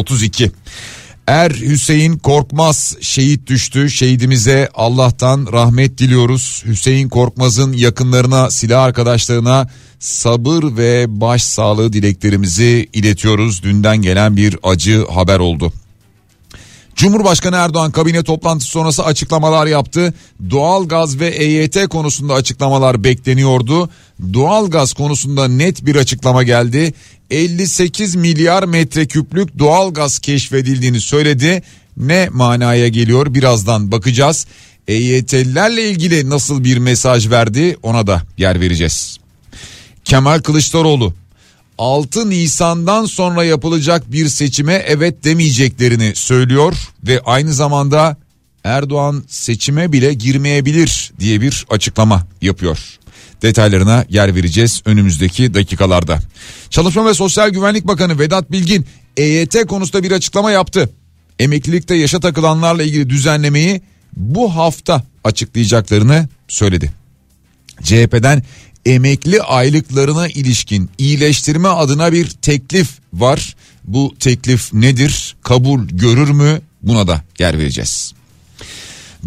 32. Er Hüseyin Korkmaz şehit düştü. Şehidimize Allah'tan rahmet diliyoruz. Hüseyin Korkmaz'ın yakınlarına, silah arkadaşlarına sabır ve baş sağlığı dileklerimizi iletiyoruz. Dünden gelen bir acı haber oldu. Cumhurbaşkanı Erdoğan kabine toplantısı sonrası açıklamalar yaptı. Doğalgaz ve EYT konusunda açıklamalar bekleniyordu. Doğalgaz konusunda net bir açıklama geldi. 58 milyar metreküplük doğalgaz keşfedildiğini söyledi. Ne manaya geliyor birazdan bakacağız. EYT'lilerle ilgili nasıl bir mesaj verdi ona da yer vereceğiz. Kemal Kılıçdaroğlu 6 Nisan'dan sonra yapılacak bir seçime evet demeyeceklerini söylüyor ve aynı zamanda Erdoğan seçime bile girmeyebilir diye bir açıklama yapıyor. Detaylarına yer vereceğiz önümüzdeki dakikalarda. Çalışma ve Sosyal Güvenlik Bakanı Vedat Bilgin EYT konusunda bir açıklama yaptı. Emeklilikte yaşa takılanlarla ilgili düzenlemeyi bu hafta açıklayacaklarını söyledi. CHP'den emekli aylıklarına ilişkin iyileştirme adına bir teklif var. Bu teklif nedir? Kabul görür mü? Buna da yer vereceğiz.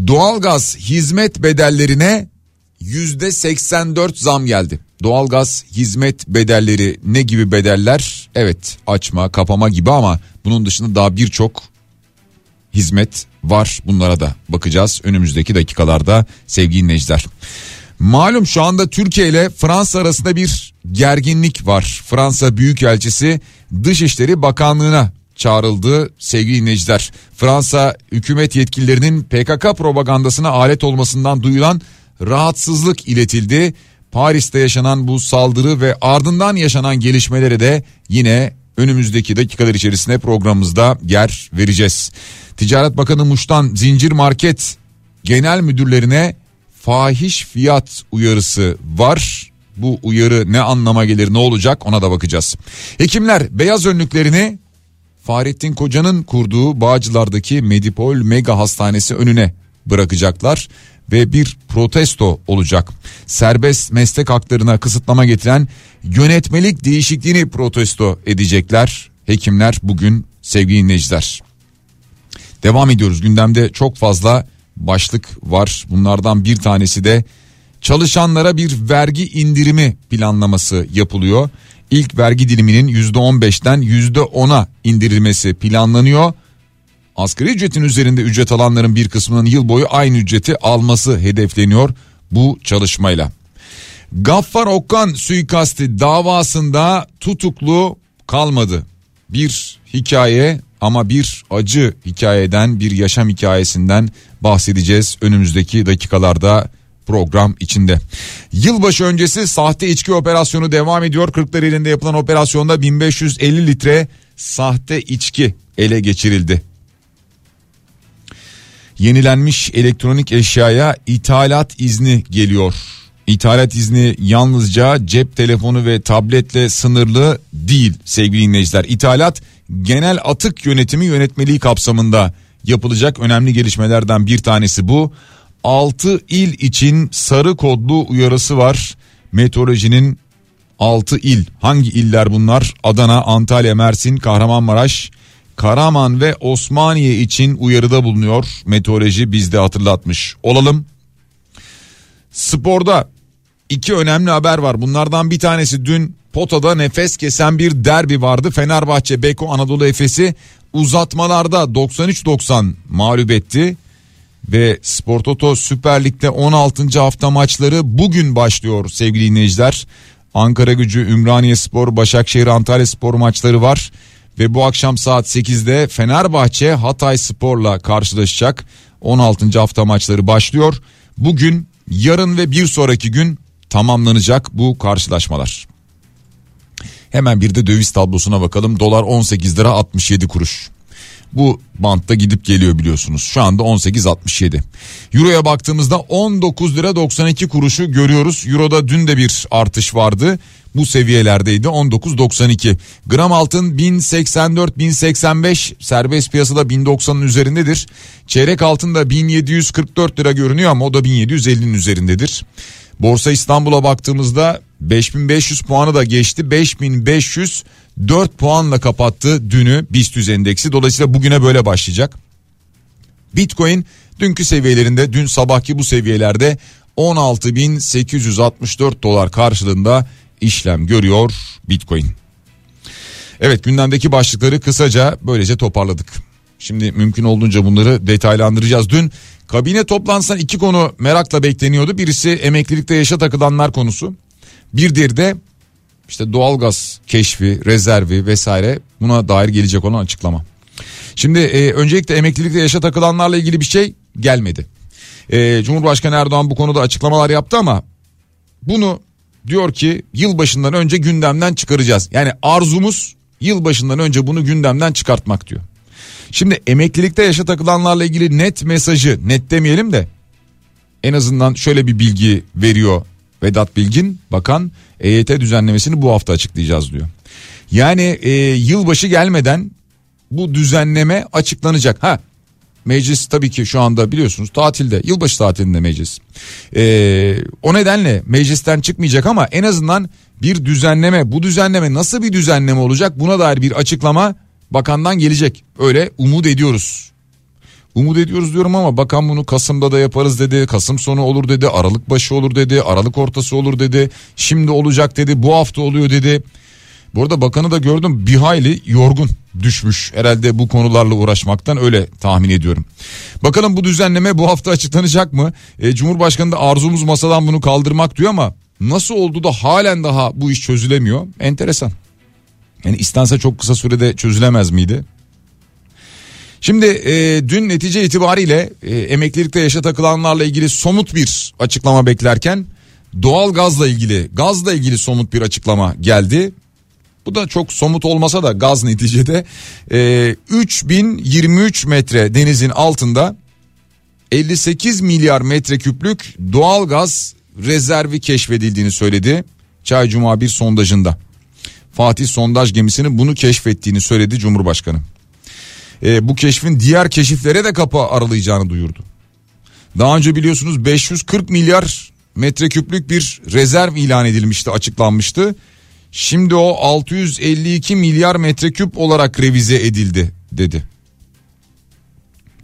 Doğalgaz hizmet bedellerine yüzde 84 zam geldi. Doğalgaz hizmet bedelleri ne gibi bedeller? Evet açma kapama gibi ama bunun dışında daha birçok hizmet var. Bunlara da bakacağız önümüzdeki dakikalarda sevgili dinleyiciler. Malum şu anda Türkiye ile Fransa arasında bir gerginlik var. Fransa Büyükelçisi Dışişleri Bakanlığı'na çağrıldı sevgili dinleyiciler. Fransa hükümet yetkililerinin PKK propagandasına alet olmasından duyulan rahatsızlık iletildi. Paris'te yaşanan bu saldırı ve ardından yaşanan gelişmelere de yine önümüzdeki dakikalar içerisinde programımızda yer vereceğiz. Ticaret Bakanı Muş'tan zincir market genel müdürlerine fahiş fiyat uyarısı var. Bu uyarı ne anlama gelir ne olacak ona da bakacağız. Hekimler beyaz önlüklerini Fahrettin Koca'nın kurduğu Bağcılar'daki Medipol Mega Hastanesi önüne bırakacaklar ve bir protesto olacak. Serbest meslek haklarına kısıtlama getiren yönetmelik değişikliğini protesto edecekler. Hekimler bugün sevgili dinleyiciler. Devam ediyoruz gündemde çok fazla başlık var. Bunlardan bir tanesi de çalışanlara bir vergi indirimi planlaması yapılıyor. İlk vergi diliminin %15'ten %10'a indirilmesi planlanıyor. Asgari ücretin üzerinde ücret alanların bir kısmının yıl boyu aynı ücreti alması hedefleniyor bu çalışmayla. Gaffar Okkan suikasti davasında tutuklu kalmadı. Bir hikaye ama bir acı hikayeden bir yaşam hikayesinden bahsedeceğiz önümüzdeki dakikalarda program içinde. Yılbaşı öncesi sahte içki operasyonu devam ediyor. Kırklareli'nde yapılan operasyonda 1550 litre sahte içki ele geçirildi. Yenilenmiş elektronik eşyaya ithalat izni geliyor. İthalat izni yalnızca cep telefonu ve tabletle sınırlı değil sevgili dinleyiciler. İthalat genel atık yönetimi yönetmeliği kapsamında yapılacak önemli gelişmelerden bir tanesi bu. 6 il için sarı kodlu uyarısı var. Meteorolojinin 6 il. Hangi iller bunlar? Adana, Antalya, Mersin, Kahramanmaraş, Karaman ve Osmaniye için uyarıda bulunuyor. Meteoroloji bizde hatırlatmış olalım. Sporda iki önemli haber var. Bunlardan bir tanesi dün potada nefes kesen bir derbi vardı. Fenerbahçe Beko Anadolu Efes'i uzatmalarda 93-90 mağlup etti. Ve Spor Toto Süper Lig'de 16. hafta maçları bugün başlıyor sevgili dinleyiciler. Ankara gücü, Ümraniye Spor, Başakşehir, Antalya Spor maçları var. Ve bu akşam saat 8'de Fenerbahçe Hatay Spor'la karşılaşacak. 16. hafta maçları başlıyor. Bugün, yarın ve bir sonraki gün tamamlanacak bu karşılaşmalar. Hemen bir de döviz tablosuna bakalım. Dolar 18 lira 67 kuruş. Bu bantta gidip geliyor biliyorsunuz. Şu anda 18.67. Euro'ya baktığımızda 19 lira 92 kuruşu görüyoruz. Euro'da dün de bir artış vardı. Bu seviyelerdeydi 19.92. Gram altın 1084 1085 serbest piyasada 1090'ın üzerindedir. Çeyrek altın da 1744 lira görünüyor ama o da 1750'nin üzerindedir. Borsa İstanbul'a baktığımızda 5500 puanı da geçti. 5504 puanla kapattı dünü BIST endeksi. Dolayısıyla bugüne böyle başlayacak. Bitcoin dünkü seviyelerinde dün sabahki bu seviyelerde 16.864 dolar karşılığında işlem görüyor Bitcoin. Evet gündemdeki başlıkları kısaca böylece toparladık. Şimdi mümkün olduğunca bunları detaylandıracağız. Dün kabine toplantısından iki konu merakla bekleniyordu. Birisi emeklilikte yaşa takılanlar konusu. Bir diğeri de işte doğalgaz keşfi, rezervi vesaire buna dair gelecek olan açıklama. Şimdi e, öncelikle emeklilikte yaşa takılanlarla ilgili bir şey gelmedi. E, Cumhurbaşkanı Erdoğan bu konuda açıklamalar yaptı ama bunu diyor ki yılbaşından önce gündemden çıkaracağız. Yani arzumuz yılbaşından önce bunu gündemden çıkartmak diyor. Şimdi emeklilikte yaşa takılanlarla ilgili net mesajı net demeyelim de en azından şöyle bir bilgi veriyor Vedat Bilgin bakan EYT düzenlemesini bu hafta açıklayacağız diyor. Yani e, yılbaşı gelmeden bu düzenleme açıklanacak. Ha meclis tabii ki şu anda biliyorsunuz tatilde yılbaşı tatilinde meclis. E, o nedenle meclisten çıkmayacak ama en azından bir düzenleme bu düzenleme nasıl bir düzenleme olacak buna dair bir açıklama bakandan gelecek. Öyle umut ediyoruz. Umut ediyoruz diyorum ama bakan bunu Kasım'da da yaparız dedi. Kasım sonu olur dedi. Aralık başı olur dedi. Aralık ortası olur dedi. Şimdi olacak dedi. Bu hafta oluyor dedi. Bu arada bakanı da gördüm bir hayli yorgun düşmüş herhalde bu konularla uğraşmaktan öyle tahmin ediyorum. Bakalım bu düzenleme bu hafta açıklanacak mı? E, Cumhurbaşkanı da arzumuz masadan bunu kaldırmak diyor ama nasıl oldu da halen daha bu iş çözülemiyor? Enteresan. Yani istense çok kısa sürede çözülemez miydi? Şimdi e, dün netice itibariyle e, emeklilikte yaşa takılanlarla ilgili somut bir açıklama beklerken doğal gazla ilgili gazla ilgili somut bir açıklama geldi. Bu da çok somut olmasa da gaz neticede e, 3023 metre denizin altında 58 milyar metreküplük doğal gaz rezervi keşfedildiğini söyledi. Çay Cuma bir sondajında. Fatih sondaj gemisinin bunu keşfettiğini söyledi Cumhurbaşkanı. E, bu keşfin diğer keşiflere de kapı aralayacağını duyurdu. Daha önce biliyorsunuz 540 milyar metreküplük bir rezerv ilan edilmişti açıklanmıştı. Şimdi o 652 milyar metreküp olarak revize edildi dedi.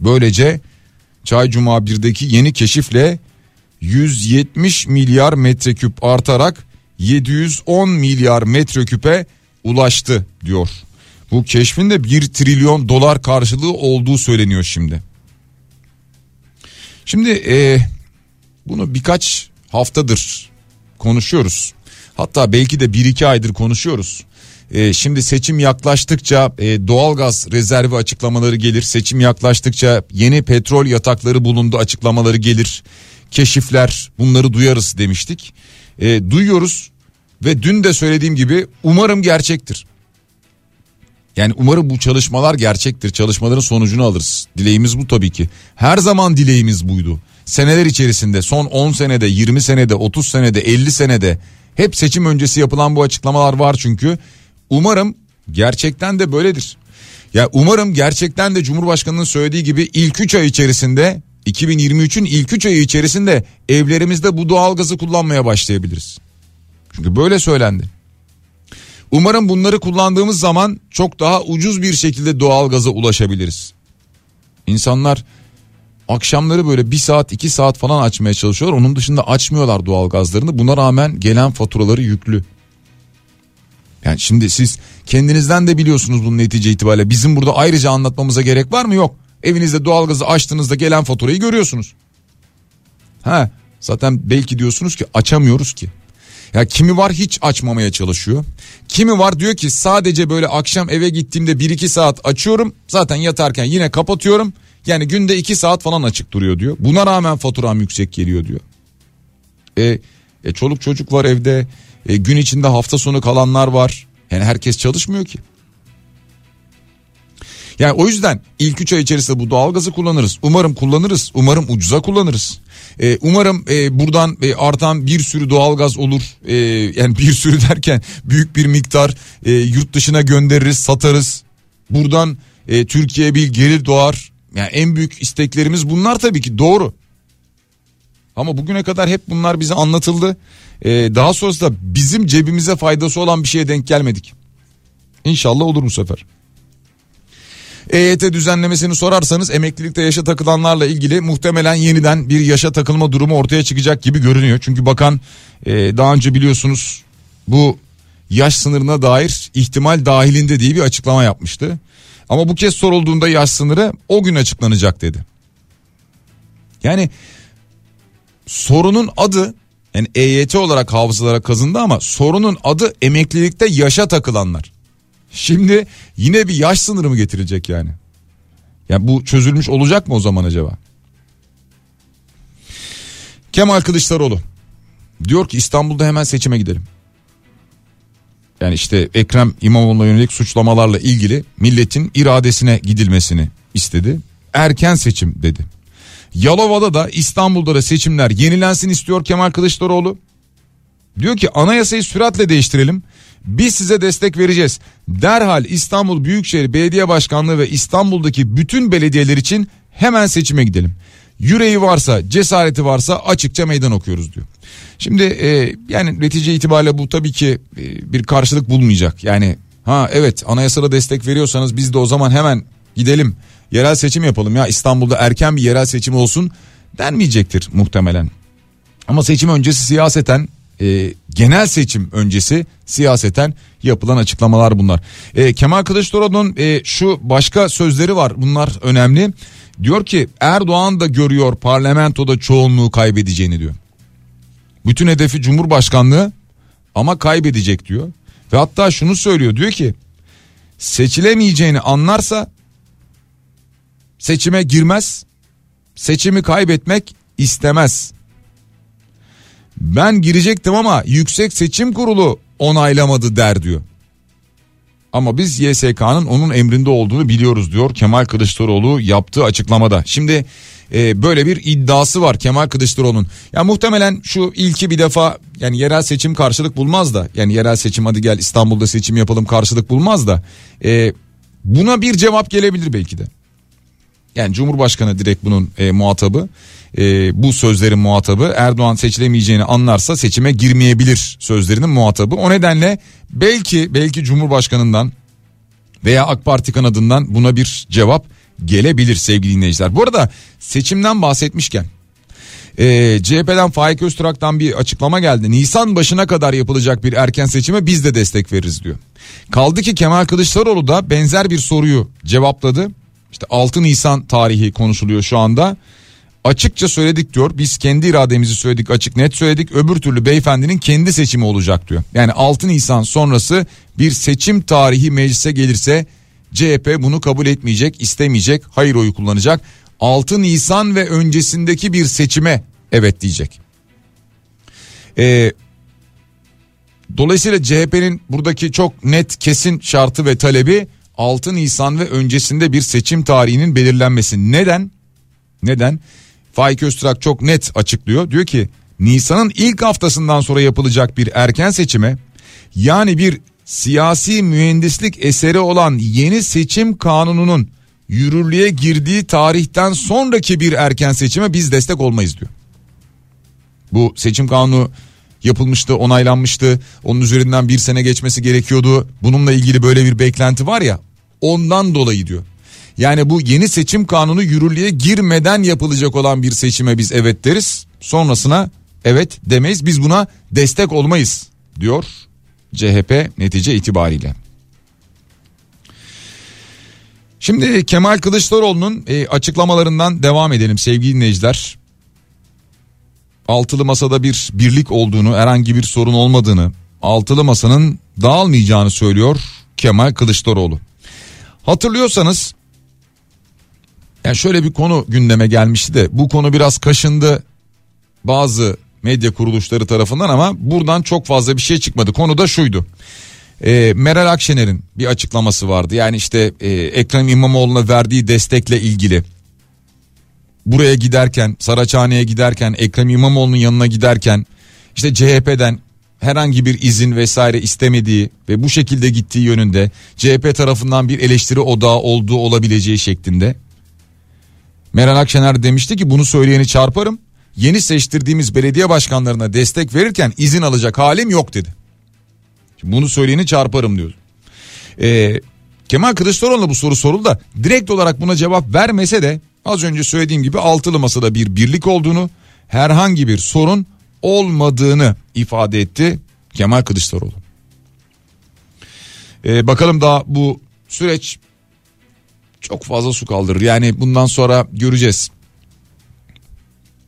Böylece Çay Cuma 1'deki yeni keşifle 170 milyar metreküp artarak 710 milyar metreküpe ulaştı diyor. Bu keşfin de 1 trilyon dolar karşılığı olduğu söyleniyor şimdi. Şimdi e, bunu birkaç haftadır konuşuyoruz. Hatta belki de 1-2 aydır konuşuyoruz. E, şimdi seçim yaklaştıkça e, doğalgaz rezervi açıklamaları gelir. Seçim yaklaştıkça yeni petrol yatakları bulundu açıklamaları gelir. Keşifler bunları duyarız demiştik. E, duyuyoruz ve dün de söylediğim gibi umarım gerçektir. Yani umarım bu çalışmalar gerçektir. Çalışmaların sonucunu alırız. Dileğimiz bu tabii ki. Her zaman dileğimiz buydu. Seneler içerisinde son 10 senede, 20 senede, 30 senede, 50 senede hep seçim öncesi yapılan bu açıklamalar var çünkü. Umarım gerçekten de böyledir. Ya umarım gerçekten de Cumhurbaşkanının söylediği gibi ilk 3 ay içerisinde 2023'ün ilk 3 ayı içerisinde evlerimizde bu doğalgazı kullanmaya başlayabiliriz. Çünkü böyle söylendi. Umarım bunları kullandığımız zaman çok daha ucuz bir şekilde doğalgaza ulaşabiliriz. İnsanlar akşamları böyle bir saat iki saat falan açmaya çalışıyorlar. Onun dışında açmıyorlar doğalgazlarını. Buna rağmen gelen faturaları yüklü. Yani şimdi siz kendinizden de biliyorsunuz bunun netice itibariyle. Bizim burada ayrıca anlatmamıza gerek var mı? Yok. Evinizde doğalgazı açtığınızda gelen faturayı görüyorsunuz. Ha zaten belki diyorsunuz ki açamıyoruz ki. Ya kimi var hiç açmamaya çalışıyor. Kimi var diyor ki sadece böyle akşam eve gittiğimde 1-2 saat açıyorum. Zaten yatarken yine kapatıyorum. Yani günde 2 saat falan açık duruyor diyor. Buna rağmen faturam yüksek geliyor diyor. E, e çoluk çocuk var evde. E, gün içinde hafta sonu kalanlar var. Yani herkes çalışmıyor ki. Yani o yüzden ilk 3 ay içerisinde bu doğalgazı kullanırız. Umarım kullanırız. Umarım ucuza kullanırız. Ee, umarım e, buradan e, artan bir sürü doğalgaz olur. E, yani bir sürü derken büyük bir miktar e, yurt dışına göndeririz, satarız. Buradan e, Türkiye'ye bir gelir doğar. Yani en büyük isteklerimiz bunlar tabii ki doğru. Ama bugüne kadar hep bunlar bize anlatıldı. Ee, daha sonrasında bizim cebimize faydası olan bir şeye denk gelmedik. İnşallah olur bu sefer. EYT düzenlemesini sorarsanız emeklilikte yaşa takılanlarla ilgili muhtemelen yeniden bir yaşa takılma durumu ortaya çıkacak gibi görünüyor. Çünkü bakan e, daha önce biliyorsunuz bu yaş sınırına dair ihtimal dahilinde diye bir açıklama yapmıştı. Ama bu kez sorulduğunda yaş sınırı o gün açıklanacak dedi. Yani sorunun adı yani EYT olarak hafızalara kazındı ama sorunun adı emeklilikte yaşa takılanlar. Şimdi yine bir yaş sınırı mı getirecek yani? Yani bu çözülmüş olacak mı o zaman acaba? Kemal Kılıçdaroğlu diyor ki İstanbul'da hemen seçime gidelim. Yani işte Ekrem İmamoğlu'na yönelik suçlamalarla ilgili milletin iradesine gidilmesini istedi. Erken seçim dedi. Yalova'da da İstanbul'da da seçimler yenilensin istiyor Kemal Kılıçdaroğlu. Diyor ki anayasayı süratle değiştirelim. Biz size destek vereceğiz. Derhal İstanbul Büyükşehir Belediye Başkanlığı ve İstanbul'daki bütün belediyeler için hemen seçime gidelim. Yüreği varsa, cesareti varsa açıkça meydan okuyoruz diyor. Şimdi e, yani netice itibariyle bu tabii ki e, bir karşılık bulmayacak. Yani ha evet anayasada destek veriyorsanız biz de o zaman hemen gidelim yerel seçim yapalım ya İstanbul'da erken bir yerel seçim olsun denmeyecektir muhtemelen. Ama seçim öncesi siyaseten e, genel seçim öncesi siyaseten yapılan açıklamalar bunlar. E, Kemal Kılıçdaroğlu'nun e, şu başka sözleri var bunlar önemli. Diyor ki Erdoğan da görüyor parlamentoda çoğunluğu kaybedeceğini diyor. Bütün hedefi Cumhurbaşkanlığı ama kaybedecek diyor. Ve hatta şunu söylüyor diyor ki seçilemeyeceğini anlarsa seçime girmez, seçimi kaybetmek istemez. Ben girecektim ama Yüksek Seçim Kurulu onaylamadı der diyor. Ama biz YSK'nın onun emrinde olduğunu biliyoruz diyor Kemal Kılıçdaroğlu yaptığı açıklamada. Şimdi e, böyle bir iddiası var Kemal Kılıçdaroğlu'nun. Ya muhtemelen şu ilki bir defa yani yerel seçim karşılık bulmaz da yani yerel seçim hadi gel İstanbul'da seçim yapalım karşılık bulmaz da e, buna bir cevap gelebilir belki de. Yani Cumhurbaşkanı direkt bunun e, muhatabı e, bu sözlerin muhatabı Erdoğan seçilemeyeceğini anlarsa seçime girmeyebilir sözlerinin muhatabı. O nedenle belki belki Cumhurbaşkanından veya AK Parti kanadından buna bir cevap gelebilir sevgili dinleyiciler. Bu arada seçimden bahsetmişken e, CHP'den Faik Öztürk'tan bir açıklama geldi. Nisan başına kadar yapılacak bir erken seçime biz de destek veririz diyor. Kaldı ki Kemal Kılıçdaroğlu da benzer bir soruyu cevapladı. İşte 6 Nisan tarihi konuşuluyor şu anda. Açıkça söyledik diyor. Biz kendi irademizi söyledik açık net söyledik. Öbür türlü beyefendinin kendi seçimi olacak diyor. Yani 6 Nisan sonrası bir seçim tarihi meclise gelirse CHP bunu kabul etmeyecek, istemeyecek, hayır oyu kullanacak. 6 Nisan ve öncesindeki bir seçime evet diyecek. Ee, dolayısıyla CHP'nin buradaki çok net kesin şartı ve talebi 6 Nisan ve öncesinde bir seçim tarihinin belirlenmesi. Neden? Neden? Faik Öztürk çok net açıklıyor. Diyor ki Nisan'ın ilk haftasından sonra yapılacak bir erken seçime yani bir siyasi mühendislik eseri olan yeni seçim kanununun yürürlüğe girdiği tarihten sonraki bir erken seçime biz destek olmayız diyor. Bu seçim kanunu yapılmıştı, onaylanmıştı. Onun üzerinden bir sene geçmesi gerekiyordu. Bununla ilgili böyle bir beklenti var ya ondan dolayı diyor. Yani bu yeni seçim kanunu yürürlüğe girmeden yapılacak olan bir seçime biz evet deriz. Sonrasına evet demeyiz. Biz buna destek olmayız diyor CHP netice itibariyle. Şimdi Kemal Kılıçdaroğlu'nun e, açıklamalarından devam edelim sevgili dinleyiciler. Altılı masada bir birlik olduğunu, herhangi bir sorun olmadığını, altılı masanın dağılmayacağını söylüyor Kemal Kılıçdaroğlu. Hatırlıyorsanız yani şöyle bir konu gündeme gelmişti de bu konu biraz kaşındı bazı medya kuruluşları tarafından ama buradan çok fazla bir şey çıkmadı. Konu da şuydu. E, Meral Akşener'in bir açıklaması vardı. Yani işte e, Ekrem İmamoğlu'na verdiği destekle ilgili. Buraya giderken Saraçhane'ye giderken Ekrem İmamoğlu'nun yanına giderken işte CHP'den herhangi bir izin vesaire istemediği ve bu şekilde gittiği yönünde CHP tarafından bir eleştiri odağı olduğu olabileceği şeklinde. Meral Akşener demişti ki bunu söyleyeni çarparım. Yeni seçtirdiğimiz belediye başkanlarına destek verirken izin alacak halim yok dedi. Şimdi bunu söyleyeni çarparım diyor. Ee, Kemal Kılıçdaroğlu'na bu soru soruldu da direkt olarak buna cevap vermese de az önce söylediğim gibi altılı masada bir birlik olduğunu herhangi bir sorun olmadığını ifade etti Kemal Kılıçdaroğlu. Ee, bakalım daha bu süreç çok fazla su kaldırır. Yani bundan sonra göreceğiz.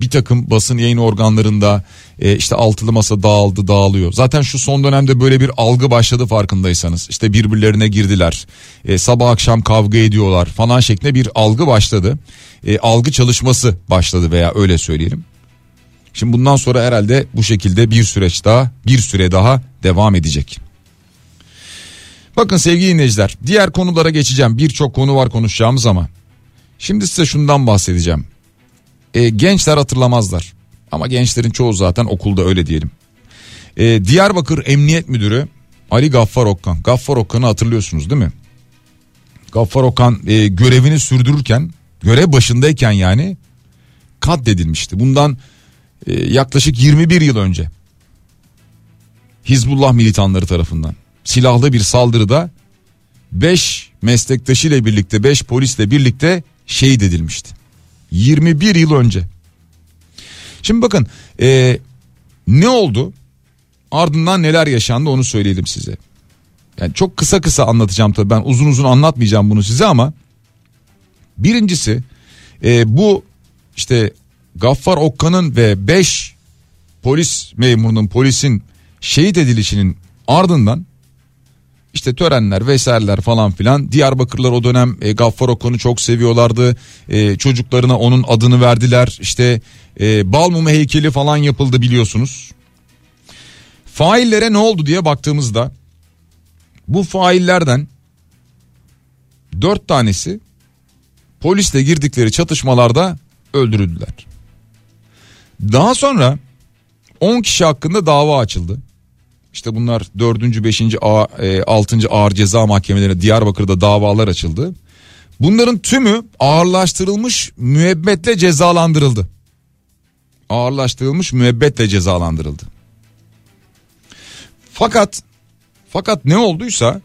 Bir takım basın yayın organlarında e, işte altılı masa dağıldı dağılıyor. Zaten şu son dönemde böyle bir algı başladı farkındaysanız. İşte birbirlerine girdiler. E, sabah akşam kavga ediyorlar falan şeklinde bir algı başladı. E, algı çalışması başladı veya öyle söyleyelim. Şimdi bundan sonra herhalde bu şekilde bir süreç daha bir süre daha devam edecek. Bakın sevgili dinleyiciler diğer konulara geçeceğim birçok konu var konuşacağımız ama şimdi size şundan bahsedeceğim. E, gençler hatırlamazlar ama gençlerin çoğu zaten okulda öyle diyelim. E, Diyarbakır Emniyet Müdürü Ali Gaffar Okkan. Gaffar Okkan'ı hatırlıyorsunuz değil mi? Gaffar Okkan e, görevini sürdürürken görev başındayken yani katledilmişti. Bundan e, yaklaşık 21 yıl önce Hizbullah militanları tarafından silahlı bir saldırıda 5 meslektaşıyla birlikte 5 polisle birlikte şehit edilmişti. 21 yıl önce. Şimdi bakın e, ne oldu? Ardından neler yaşandı onu söyleyelim size. Yani çok kısa kısa anlatacağım tabii ben uzun uzun anlatmayacağım bunu size ama birincisi e, bu işte Gaffar Okkan'ın ve 5 polis memurunun polisin şehit edilişinin ardından işte törenler vesaireler falan filan Diyarbakırlar o dönem e, Gaffar Okkan'ı çok seviyorlardı e, çocuklarına onun adını verdiler işte e, Balmum heykeli falan yapıldı biliyorsunuz faillere ne oldu diye baktığımızda bu faillerden dört tanesi polisle girdikleri çatışmalarda öldürüldüler. Daha sonra 10 kişi hakkında dava açıldı. İşte bunlar 4. 5. 6. ağır ceza mahkemelerine Diyarbakır'da davalar açıldı. Bunların tümü ağırlaştırılmış müebbetle cezalandırıldı. Ağırlaştırılmış müebbetle cezalandırıldı. Fakat fakat ne olduysa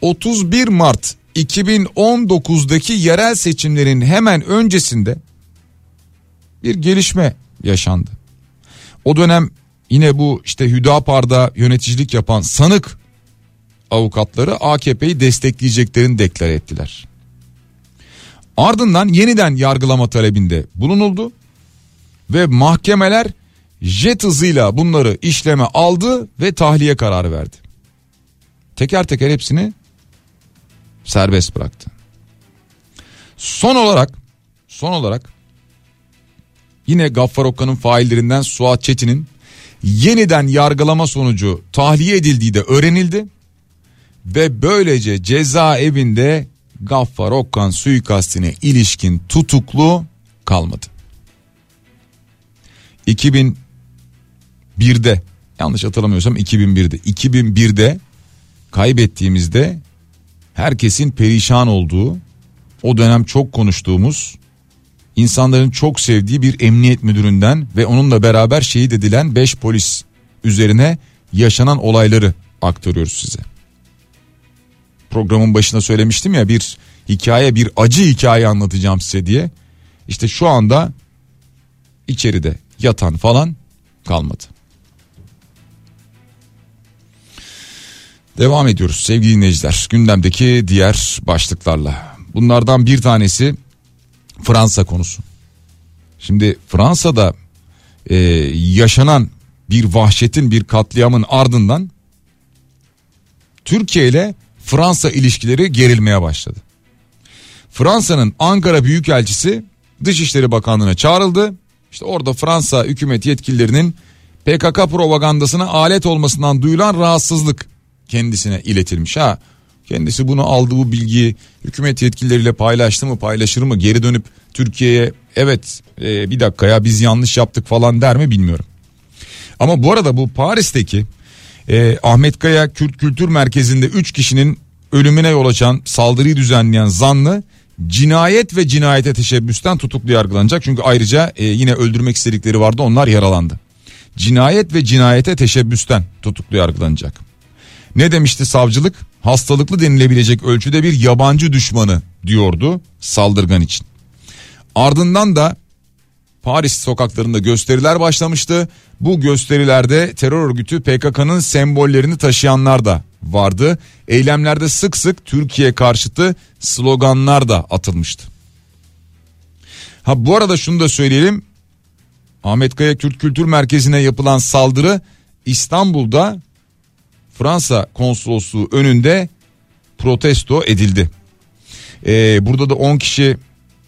31 Mart 2019'daki yerel seçimlerin hemen öncesinde bir gelişme yaşandı. O dönem yine bu işte Hüdapar'da yöneticilik yapan sanık avukatları AKP'yi destekleyeceklerini deklar ettiler. Ardından yeniden yargılama talebinde bulunuldu ve mahkemeler jet hızıyla bunları işleme aldı ve tahliye kararı verdi. Teker teker hepsini serbest bıraktı. Son olarak son olarak yine Gaffar Okka'nın faillerinden Suat Çetin'in yeniden yargılama sonucu tahliye edildiği de öğrenildi. Ve böylece cezaevinde Gaffar Okkan suikastine ilişkin tutuklu kalmadı. 2001'de yanlış hatırlamıyorsam 2001'de 2001'de kaybettiğimizde herkesin perişan olduğu o dönem çok konuştuğumuz insanların çok sevdiği bir emniyet müdüründen ve onunla beraber şehit edilen 5 polis üzerine yaşanan olayları aktarıyoruz size. Programın başında söylemiştim ya bir hikaye bir acı hikaye anlatacağım size diye. İşte şu anda içeride yatan falan kalmadı. Devam ediyoruz sevgili dinleyiciler gündemdeki diğer başlıklarla. Bunlardan bir tanesi Fransa konusu. Şimdi Fransa'da e, yaşanan bir vahşetin bir katliamın ardından Türkiye ile Fransa ilişkileri gerilmeye başladı. Fransa'nın Ankara Büyükelçisi Dışişleri Bakanlığı'na çağrıldı. İşte orada Fransa hükümet yetkililerinin PKK propagandasına alet olmasından duyulan rahatsızlık kendisine iletilmiş. Ha kendisi bunu aldı bu bilgiyi hükümet yetkilileriyle paylaştı mı paylaşır mı geri dönüp Türkiye'ye evet e, bir dakika ya biz yanlış yaptık falan der mi bilmiyorum. Ama bu arada bu Paris'teki e, Ahmet Kaya Kürt Kültür Merkezi'nde 3 kişinin ölümüne yol açan saldırıyı düzenleyen zanlı cinayet ve cinayete teşebbüsten tutuklu yargılanacak. Çünkü ayrıca e, yine öldürmek istedikleri vardı onlar yaralandı. Cinayet ve cinayete teşebbüsten tutuklu yargılanacak. Ne demişti savcılık? Hastalıklı denilebilecek ölçüde bir yabancı düşmanı diyordu saldırgan için. Ardından da Paris sokaklarında gösteriler başlamıştı. Bu gösterilerde terör örgütü PKK'nın sembollerini taşıyanlar da vardı. Eylemlerde sık sık Türkiye karşıtı sloganlar da atılmıştı. Ha bu arada şunu da söyleyelim. Ahmet Kaya Kürt Kültür Merkezi'ne yapılan saldırı İstanbul'da Fransa konsolosluğu önünde protesto edildi. Ee, burada da 10 kişi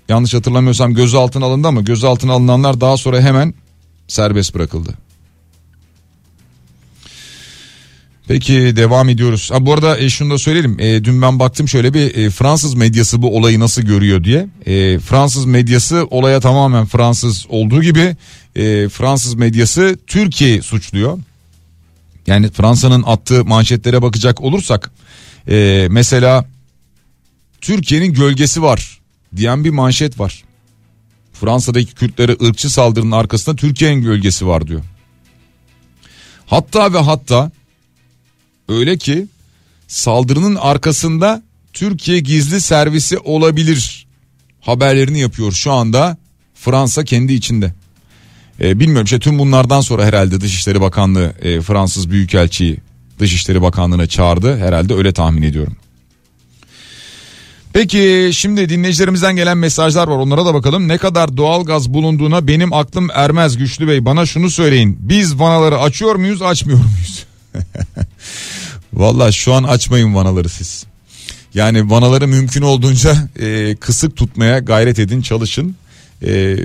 yanlış hatırlamıyorsam gözaltına alındı ama gözaltına alınanlar daha sonra hemen serbest bırakıldı. Peki devam ediyoruz. Ha, bu arada e, şunu da söyleyelim. E, dün ben baktım şöyle bir e, Fransız medyası bu olayı nasıl görüyor diye. E, Fransız medyası olaya tamamen Fransız olduğu gibi e, Fransız medyası Türkiye suçluyor. Yani Fransa'nın attığı manşetlere bakacak olursak e, mesela Türkiye'nin gölgesi var diyen bir manşet var. Fransa'daki Kürtlere ırkçı saldırının arkasında Türkiye'nin gölgesi var diyor. Hatta ve hatta öyle ki saldırının arkasında Türkiye gizli servisi olabilir haberlerini yapıyor şu anda Fransa kendi içinde. E, bilmiyorum işte tüm bunlardan sonra herhalde Dışişleri Bakanlığı e, Fransız Büyükelçiyi Dışişleri Bakanlığı'na çağırdı herhalde öyle tahmin ediyorum. Peki şimdi dinleyicilerimizden gelen mesajlar var onlara da bakalım. Ne kadar doğal gaz bulunduğuna benim aklım ermez Güçlü Bey. Bana şunu söyleyin. Biz vanaları açıyor muyuz açmıyor muyuz? Valla şu an açmayın vanaları siz. Yani vanaları mümkün olduğunca e, kısık tutmaya gayret edin çalışın. E,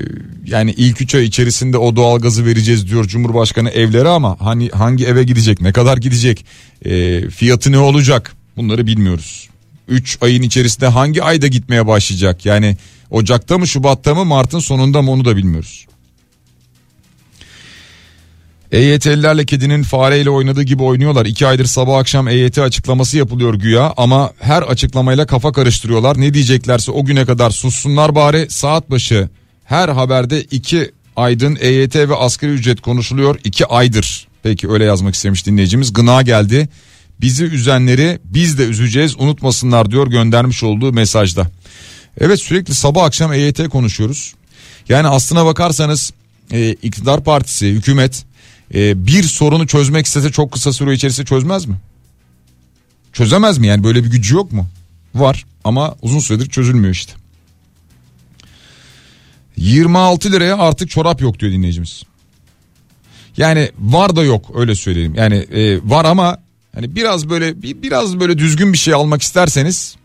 yani ilk üç ay içerisinde o doğalgazı vereceğiz diyor Cumhurbaşkanı evlere ama hani hangi eve gidecek ne kadar gidecek e, fiyatı ne olacak bunları bilmiyoruz. 3 ayın içerisinde hangi ayda gitmeye başlayacak yani Ocak'ta mı Şubat'ta mı Mart'ın sonunda mı onu da bilmiyoruz. EYT'lilerle kedinin fareyle oynadığı gibi oynuyorlar. İki aydır sabah akşam EYT açıklaması yapılıyor güya ama her açıklamayla kafa karıştırıyorlar. Ne diyeceklerse o güne kadar sussunlar bari saat başı her haberde iki aydın EYT ve asgari ücret konuşuluyor. iki aydır. Peki öyle yazmak istemiş dinleyicimiz. Gına geldi. Bizi üzenleri biz de üzeceğiz unutmasınlar diyor göndermiş olduğu mesajda. Evet sürekli sabah akşam EYT konuşuyoruz. Yani aslına bakarsanız e, iktidar partisi, hükümet e, bir sorunu çözmek istese çok kısa süre içerisinde çözmez mi? Çözemez mi yani böyle bir gücü yok mu? Var ama uzun süredir çözülmüyor işte. 26 liraya artık çorap yok diyor dinleyicimiz. Yani var da yok öyle söyleyeyim. Yani e, var ama hani biraz böyle bir, biraz böyle düzgün bir şey almak isterseniz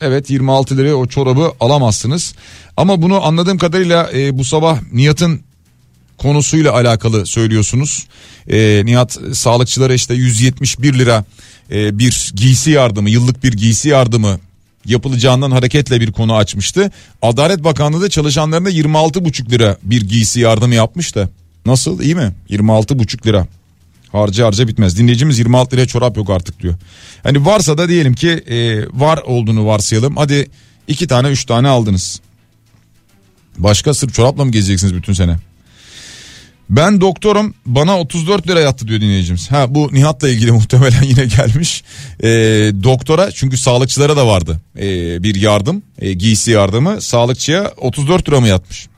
evet 26 liraya o çorabı alamazsınız. Ama bunu anladığım kadarıyla e, bu sabah Nihat'ın konusuyla alakalı söylüyorsunuz. E, Nihat sağlıkçılara işte 171 lira e, bir giysi yardımı yıllık bir giysi yardımı yapılacağından hareketle bir konu açmıştı. Adalet Bakanlığı da çalışanlarına 26,5 lira bir giysi yardımı yapmış da. Nasıl iyi mi? 26,5 lira. Harca harca bitmez. Dinleyicimiz 26 liraya çorap yok artık diyor. Hani varsa da diyelim ki e, var olduğunu varsayalım. Hadi iki tane üç tane aldınız. Başka sırf çorapla mı gezeceksiniz bütün sene? Ben doktorum bana 34 lira yattı diyor dinleyicimiz. Ha bu Nihat'la ilgili muhtemelen yine gelmiş. E, doktora çünkü sağlıkçılara da vardı e, bir yardım e, giysi yardımı sağlıkçıya 34 lira mı yatmış?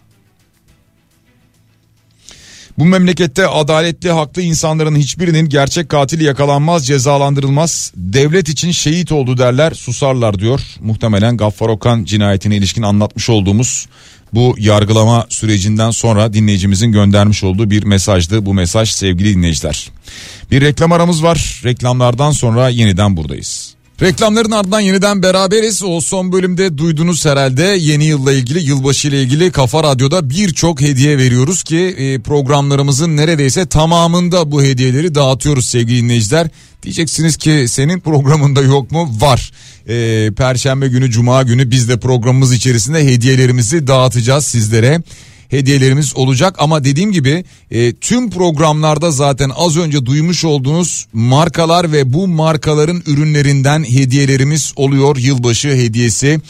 Bu memlekette adaletli haklı insanların hiçbirinin gerçek katili yakalanmaz cezalandırılmaz. Devlet için şehit oldu derler susarlar diyor. Muhtemelen Gaffar Okan cinayetine ilişkin anlatmış olduğumuz bu yargılama sürecinden sonra dinleyicimizin göndermiş olduğu bir mesajdı bu mesaj sevgili dinleyiciler. Bir reklam aramız var reklamlardan sonra yeniden buradayız. Reklamların ardından yeniden beraberiz. O son bölümde duydunuz herhalde yeni yılla ilgili, yılbaşı ile ilgili Kafa Radyo'da birçok hediye veriyoruz ki e, programlarımızın neredeyse tamamında bu hediyeleri dağıtıyoruz sevgili dinleyiciler. Diyeceksiniz ki senin programında yok mu? Var. Ee, Perşembe günü, Cuma günü biz de programımız içerisinde hediyelerimizi dağıtacağız sizlere hediyelerimiz olacak ama dediğim gibi e, tüm programlarda zaten az önce duymuş olduğunuz markalar ve bu markaların ürünlerinden hediyelerimiz oluyor yılbaşı hediyesi.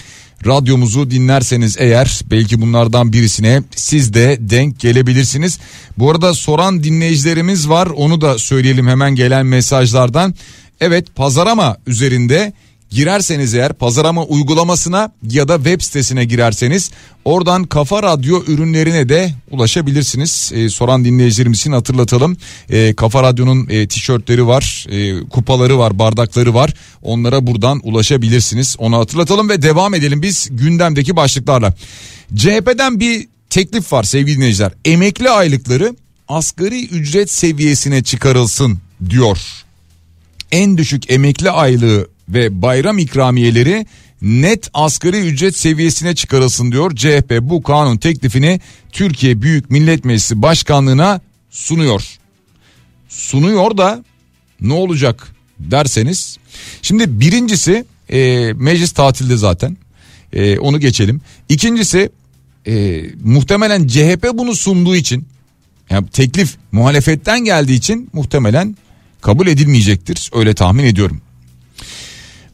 Radyomuzu dinlerseniz eğer belki bunlardan birisine siz de denk gelebilirsiniz. Bu arada soran dinleyicilerimiz var onu da söyleyelim hemen gelen mesajlardan. Evet pazarama üzerinde girerseniz eğer pazarama uygulamasına ya da web sitesine girerseniz oradan Kafa Radyo ürünlerine de ulaşabilirsiniz. E, soran dinleyicilerimiz için hatırlatalım. E, Kafa Radyo'nun e, tişörtleri var, e, kupaları var, bardakları var. Onlara buradan ulaşabilirsiniz. Onu hatırlatalım ve devam edelim biz gündemdeki başlıklarla. CHP'den bir teklif var sevgili dinleyiciler. Emekli aylıkları asgari ücret seviyesine çıkarılsın diyor. En düşük emekli aylığı ve bayram ikramiyeleri net asgari ücret seviyesine çıkarılsın diyor. CHP bu kanun teklifini Türkiye Büyük Millet Meclisi Başkanlığına sunuyor. Sunuyor da ne olacak derseniz. Şimdi birincisi e, meclis tatilde zaten e, onu geçelim. İkincisi e, muhtemelen CHP bunu sunduğu için yani teklif muhalefetten geldiği için muhtemelen kabul edilmeyecektir öyle tahmin ediyorum.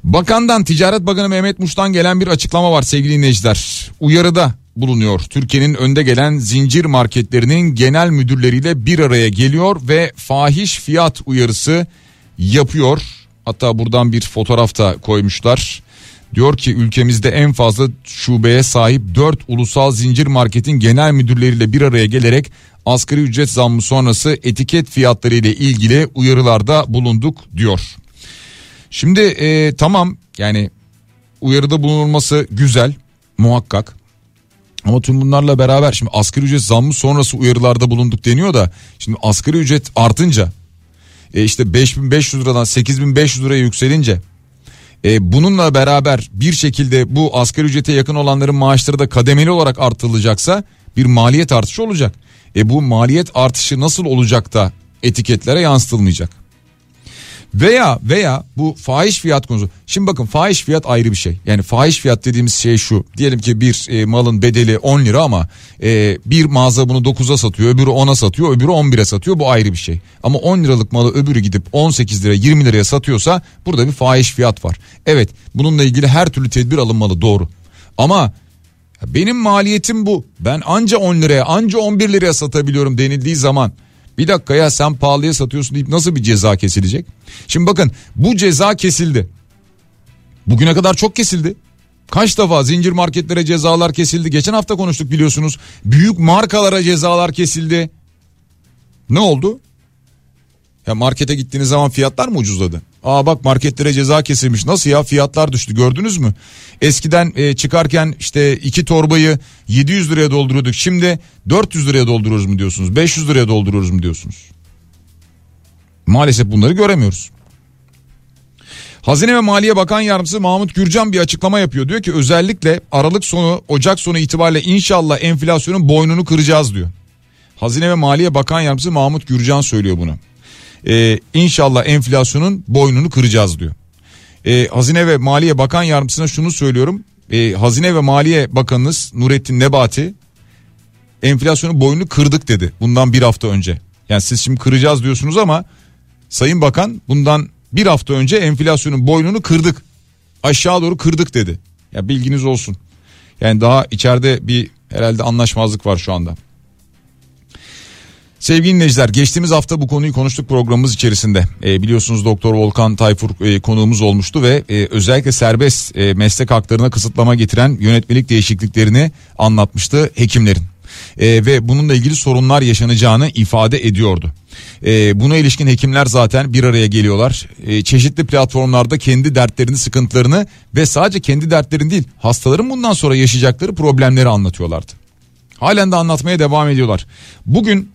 Bakandan Ticaret Bakanı Mehmet Muş'tan gelen bir açıklama var sevgili dinleyiciler. Uyarıda bulunuyor. Türkiye'nin önde gelen zincir marketlerinin genel müdürleriyle bir araya geliyor ve fahiş fiyat uyarısı yapıyor. Hatta buradan bir fotoğraf da koymuşlar. Diyor ki ülkemizde en fazla şubeye sahip 4 ulusal zincir marketin genel müdürleriyle bir araya gelerek asgari ücret zammı sonrası etiket fiyatları ile ilgili uyarılarda bulunduk diyor. Şimdi e, tamam yani uyarıda bulunulması güzel muhakkak. Ama tüm bunlarla beraber şimdi asgari ücret zammı sonrası uyarılarda bulunduk deniyor da şimdi asgari ücret artınca e işte 5500 liradan 8500 liraya yükselince e, bununla beraber bir şekilde bu asgari ücrete yakın olanların maaşları da kademeli olarak artırılacaksa bir maliyet artışı olacak. E bu maliyet artışı nasıl olacak da etiketlere yansıtılmayacak? Veya veya bu fahiş fiyat konusu. Şimdi bakın fahiş fiyat ayrı bir şey. Yani fahiş fiyat dediğimiz şey şu. Diyelim ki bir e, malın bedeli 10 lira ama e, bir mağaza bunu 9'a satıyor, öbürü 10'a satıyor, öbürü 11'e satıyor. Bu ayrı bir şey. Ama 10 liralık malı öbürü gidip 18 lira 20 liraya satıyorsa burada bir fahiş fiyat var. Evet bununla ilgili her türlü tedbir alınmalı doğru. Ama benim maliyetim bu. Ben anca 10 liraya anca 11 liraya satabiliyorum denildiği zaman bir dakika ya sen pahalıya satıyorsun deyip nasıl bir ceza kesilecek? Şimdi bakın bu ceza kesildi. Bugüne kadar çok kesildi. Kaç defa zincir marketlere cezalar kesildi. Geçen hafta konuştuk biliyorsunuz. Büyük markalara cezalar kesildi. Ne oldu? Ya markete gittiğiniz zaman fiyatlar mı ucuzladı? Aa bak marketlere ceza kesilmiş. Nasıl ya fiyatlar düştü gördünüz mü? Eskiden e, çıkarken işte iki torbayı 700 liraya dolduruyorduk. Şimdi 400 liraya dolduruyoruz mu diyorsunuz? 500 liraya dolduruyoruz mu diyorsunuz? Maalesef bunları göremiyoruz. Hazine ve Maliye Bakan Yardımcısı Mahmut Gürcan bir açıklama yapıyor. Diyor ki özellikle Aralık sonu Ocak sonu itibariyle inşallah enflasyonun boynunu kıracağız diyor. Hazine ve Maliye Bakan Yardımcısı Mahmut Gürcan söylüyor bunu e, inşallah enflasyonun boynunu kıracağız diyor. E, Hazine ve Maliye Bakan Yardımcısına şunu söylüyorum. E, Hazine ve Maliye Bakanınız Nurettin Nebati enflasyonun boynunu kırdık dedi bundan bir hafta önce. Yani siz şimdi kıracağız diyorsunuz ama Sayın Bakan bundan bir hafta önce enflasyonun boynunu kırdık. Aşağı doğru kırdık dedi. Ya bilginiz olsun. Yani daha içeride bir herhalde anlaşmazlık var şu anda. Sevgili dinleyiciler geçtiğimiz hafta bu konuyu konuştuk programımız içerisinde. E, biliyorsunuz Doktor Volkan Tayfur e, konuğumuz olmuştu ve e, özellikle serbest e, meslek haklarına kısıtlama getiren yönetmelik değişikliklerini anlatmıştı hekimlerin. e, ve bununla ilgili sorunlar yaşanacağını ifade ediyordu. E, buna ilişkin hekimler zaten bir araya geliyorlar. E, çeşitli platformlarda kendi dertlerini, sıkıntılarını ve sadece kendi dertlerini değil hastaların bundan sonra yaşayacakları problemleri anlatıyorlardı. Halen de anlatmaya devam ediyorlar. Bugün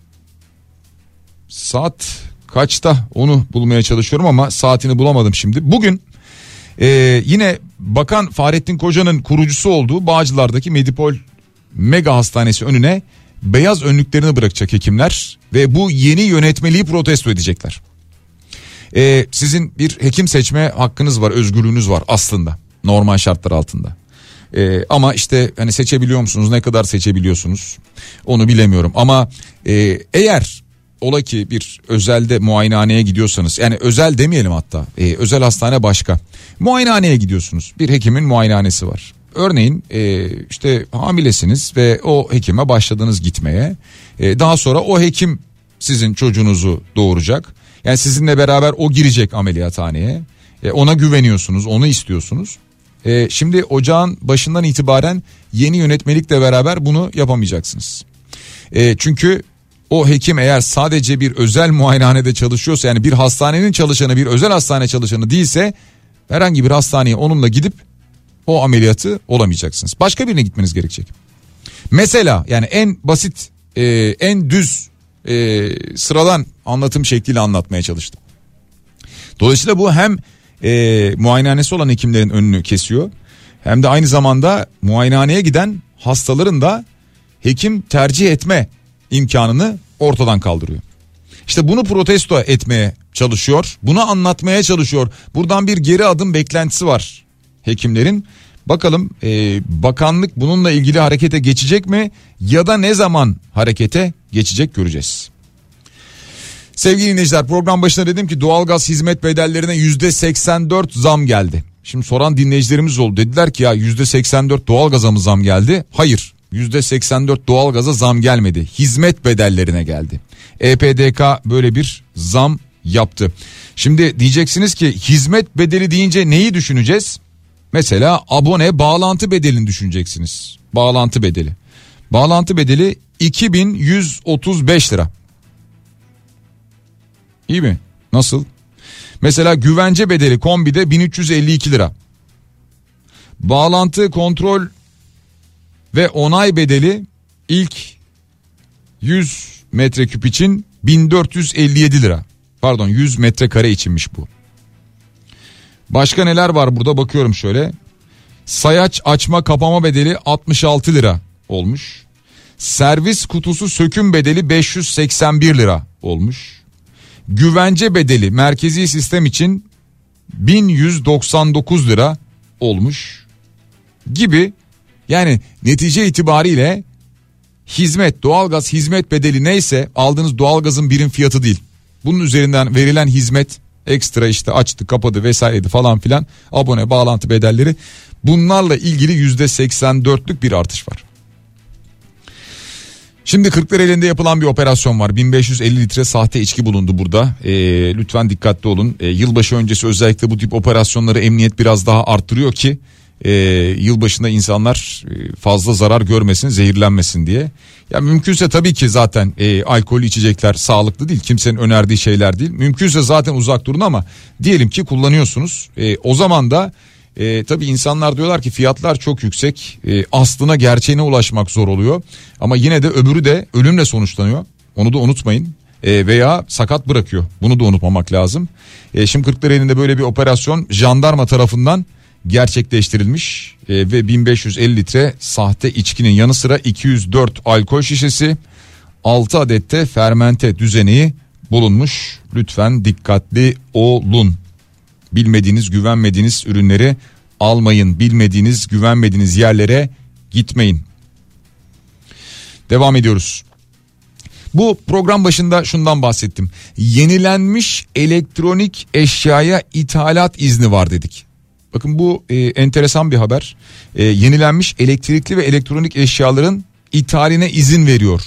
saat kaçta onu bulmaya çalışıyorum ama saatini bulamadım şimdi. Bugün e, yine Bakan Fahrettin Koca'nın kurucusu olduğu Bağcılar'daki Medipol Mega Hastanesi önüne beyaz önlüklerini bırakacak hekimler ve bu yeni yönetmeliği protesto edecekler. Ee, sizin bir hekim seçme hakkınız var, özgürlüğünüz var aslında normal şartlar altında. Ee, ama işte hani seçebiliyor musunuz, ne kadar seçebiliyorsunuz onu bilemiyorum. Ama e, eğer ola ki bir özelde muayenehaneye gidiyorsanız yani özel demeyelim hatta e, özel hastane başka muayenehaneye gidiyorsunuz bir hekimin muayenehanesi var Örneğin e, işte hamilesiniz ve o hekime başladınız gitmeye. E, daha sonra o hekim sizin çocuğunuzu doğuracak. Yani sizinle beraber o girecek ameliyathaneye. E, ona güveniyorsunuz, onu istiyorsunuz. E, şimdi ocağın başından itibaren yeni yönetmelikle beraber bunu yapamayacaksınız. E, çünkü o hekim eğer sadece bir özel muayenehanede çalışıyorsa yani bir hastanenin çalışanı bir özel hastane çalışanı değilse herhangi bir hastaneye onunla gidip o ameliyatı olamayacaksınız. Başka birine gitmeniz gerekecek. Mesela yani en basit e, en düz e, sıradan anlatım şekliyle anlatmaya çalıştım. Dolayısıyla bu hem e, muayenehanesi olan hekimlerin önünü kesiyor hem de aynı zamanda muayenehaneye giden hastaların da hekim tercih etme imkanını ortadan kaldırıyor. İşte bunu protesto etmeye çalışıyor. Bunu anlatmaya çalışıyor. Buradan bir geri adım beklentisi var hekimlerin. Bakalım e, bakanlık bununla ilgili harekete geçecek mi ya da ne zaman harekete geçecek göreceğiz. Sevgili dinleyiciler program başında dedim ki doğalgaz hizmet bedellerine yüzde 84 zam geldi. Şimdi soran dinleyicilerimiz oldu dediler ki ya yüzde 84 doğalgaza mı zam geldi? Hayır 84 doğalgaza zam gelmedi hizmet bedellerine geldi. EPDK böyle bir zam yaptı. Şimdi diyeceksiniz ki hizmet bedeli deyince neyi düşüneceğiz? Mesela abone bağlantı bedelini düşüneceksiniz. Bağlantı bedeli. Bağlantı bedeli 2135 lira. İyi mi? Nasıl? Mesela güvence bedeli kombide 1352 lira. Bağlantı kontrol ve onay bedeli ilk 100 metreküp için 1457 lira. Pardon 100 metrekare içinmiş bu. Başka neler var burada bakıyorum şöyle. Sayaç açma kapama bedeli 66 lira olmuş. Servis kutusu söküm bedeli 581 lira olmuş. Güvence bedeli merkezi sistem için 1199 lira olmuş gibi yani netice itibariyle hizmet doğalgaz hizmet bedeli neyse aldığınız doğalgazın birim fiyatı değil. Bunun üzerinden verilen hizmet ekstra işte açtı kapadı vesaireydi falan filan abone bağlantı bedelleri bunlarla ilgili yüzde 84'lük bir artış var. Şimdi elinde yapılan bir operasyon var. 1550 litre sahte içki bulundu burada. E, lütfen dikkatli olun. E, yılbaşı öncesi özellikle bu tip operasyonları emniyet biraz daha arttırıyor ki e, yılbaşında insanlar e, fazla zarar görmesin, zehirlenmesin diye. Ya mümkünse tabii ki zaten e, alkol içecekler sağlıklı değil. Kimsenin önerdiği şeyler değil. Mümkünse zaten uzak durun ama diyelim ki kullanıyorsunuz. E, o zaman da e, tabii insanlar diyorlar ki fiyatlar çok yüksek. E, aslına gerçeğine ulaşmak zor oluyor. Ama yine de öbürü de ölümle sonuçlanıyor. Onu da unutmayın. E, veya sakat bırakıyor. Bunu da unutmamak lazım. E, şimdi Kırklareli'nde böyle bir operasyon jandarma tarafından gerçekleştirilmiş e, ve 1550 litre sahte içkinin yanı sıra 204 alkol şişesi 6 adette fermente düzeneği bulunmuş. Lütfen dikkatli olun. Bilmediğiniz güvenmediğiniz ürünleri almayın. Bilmediğiniz güvenmediğiniz yerlere gitmeyin. Devam ediyoruz. Bu program başında şundan bahsettim. Yenilenmiş elektronik eşyaya ithalat izni var dedik. Bakın bu e, enteresan bir haber. E, yenilenmiş elektrikli ve elektronik eşyaların ithaline izin veriyor.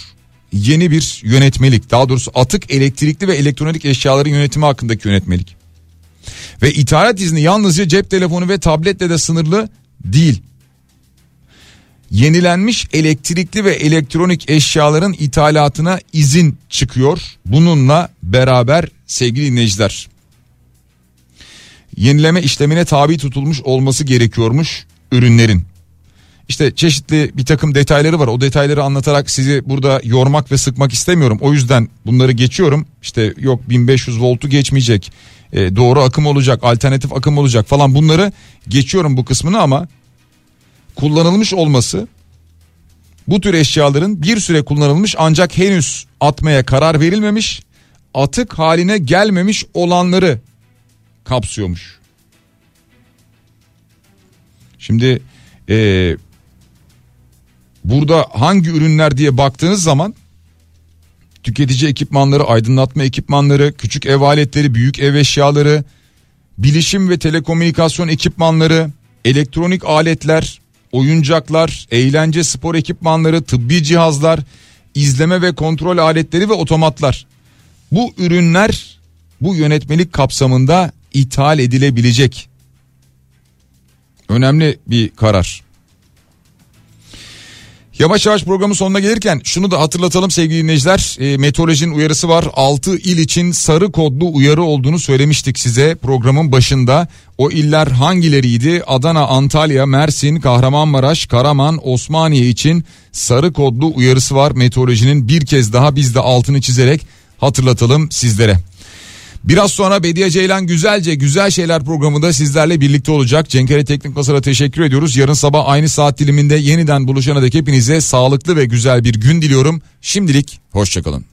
Yeni bir yönetmelik daha doğrusu atık elektrikli ve elektronik eşyaların yönetimi hakkındaki yönetmelik. Ve ithalat izni yalnızca cep telefonu ve tabletle de sınırlı değil. Yenilenmiş elektrikli ve elektronik eşyaların ithalatına izin çıkıyor. Bununla beraber sevgili dinleyiciler yenileme işlemine tabi tutulmuş olması gerekiyormuş ürünlerin. İşte çeşitli bir takım detayları var. O detayları anlatarak sizi burada yormak ve sıkmak istemiyorum. O yüzden bunları geçiyorum. İşte yok 1500 voltu geçmeyecek. E, doğru akım olacak, alternatif akım olacak falan bunları geçiyorum bu kısmını ama kullanılmış olması bu tür eşyaların bir süre kullanılmış ancak henüz atmaya karar verilmemiş, atık haline gelmemiş olanları kapsıyormuş. Şimdi e, burada hangi ürünler diye baktığınız zaman tüketici ekipmanları, aydınlatma ekipmanları, küçük ev aletleri, büyük ev eşyaları, bilişim ve telekomünikasyon ekipmanları, elektronik aletler, oyuncaklar, eğlence spor ekipmanları, tıbbi cihazlar, izleme ve kontrol aletleri ve otomatlar. Bu ürünler bu yönetmelik kapsamında ithal edilebilecek. Önemli bir karar. Yavaş yavaş programın sonuna gelirken şunu da hatırlatalım sevgili dinleyiciler. E, meteorolojinin uyarısı var. 6 il için sarı kodlu uyarı olduğunu söylemiştik size programın başında. O iller hangileriydi? Adana, Antalya, Mersin, Kahramanmaraş, Karaman, Osmaniye için sarı kodlu uyarısı var meteorolojinin. Bir kez daha biz de altını çizerek hatırlatalım sizlere. Biraz sonra Bediye Ceylan Güzelce Güzel Şeyler programında sizlerle birlikte olacak. Cenkere Teknik Masar'a teşekkür ediyoruz. Yarın sabah aynı saat diliminde yeniden buluşana dek hepinize sağlıklı ve güzel bir gün diliyorum. Şimdilik hoşçakalın.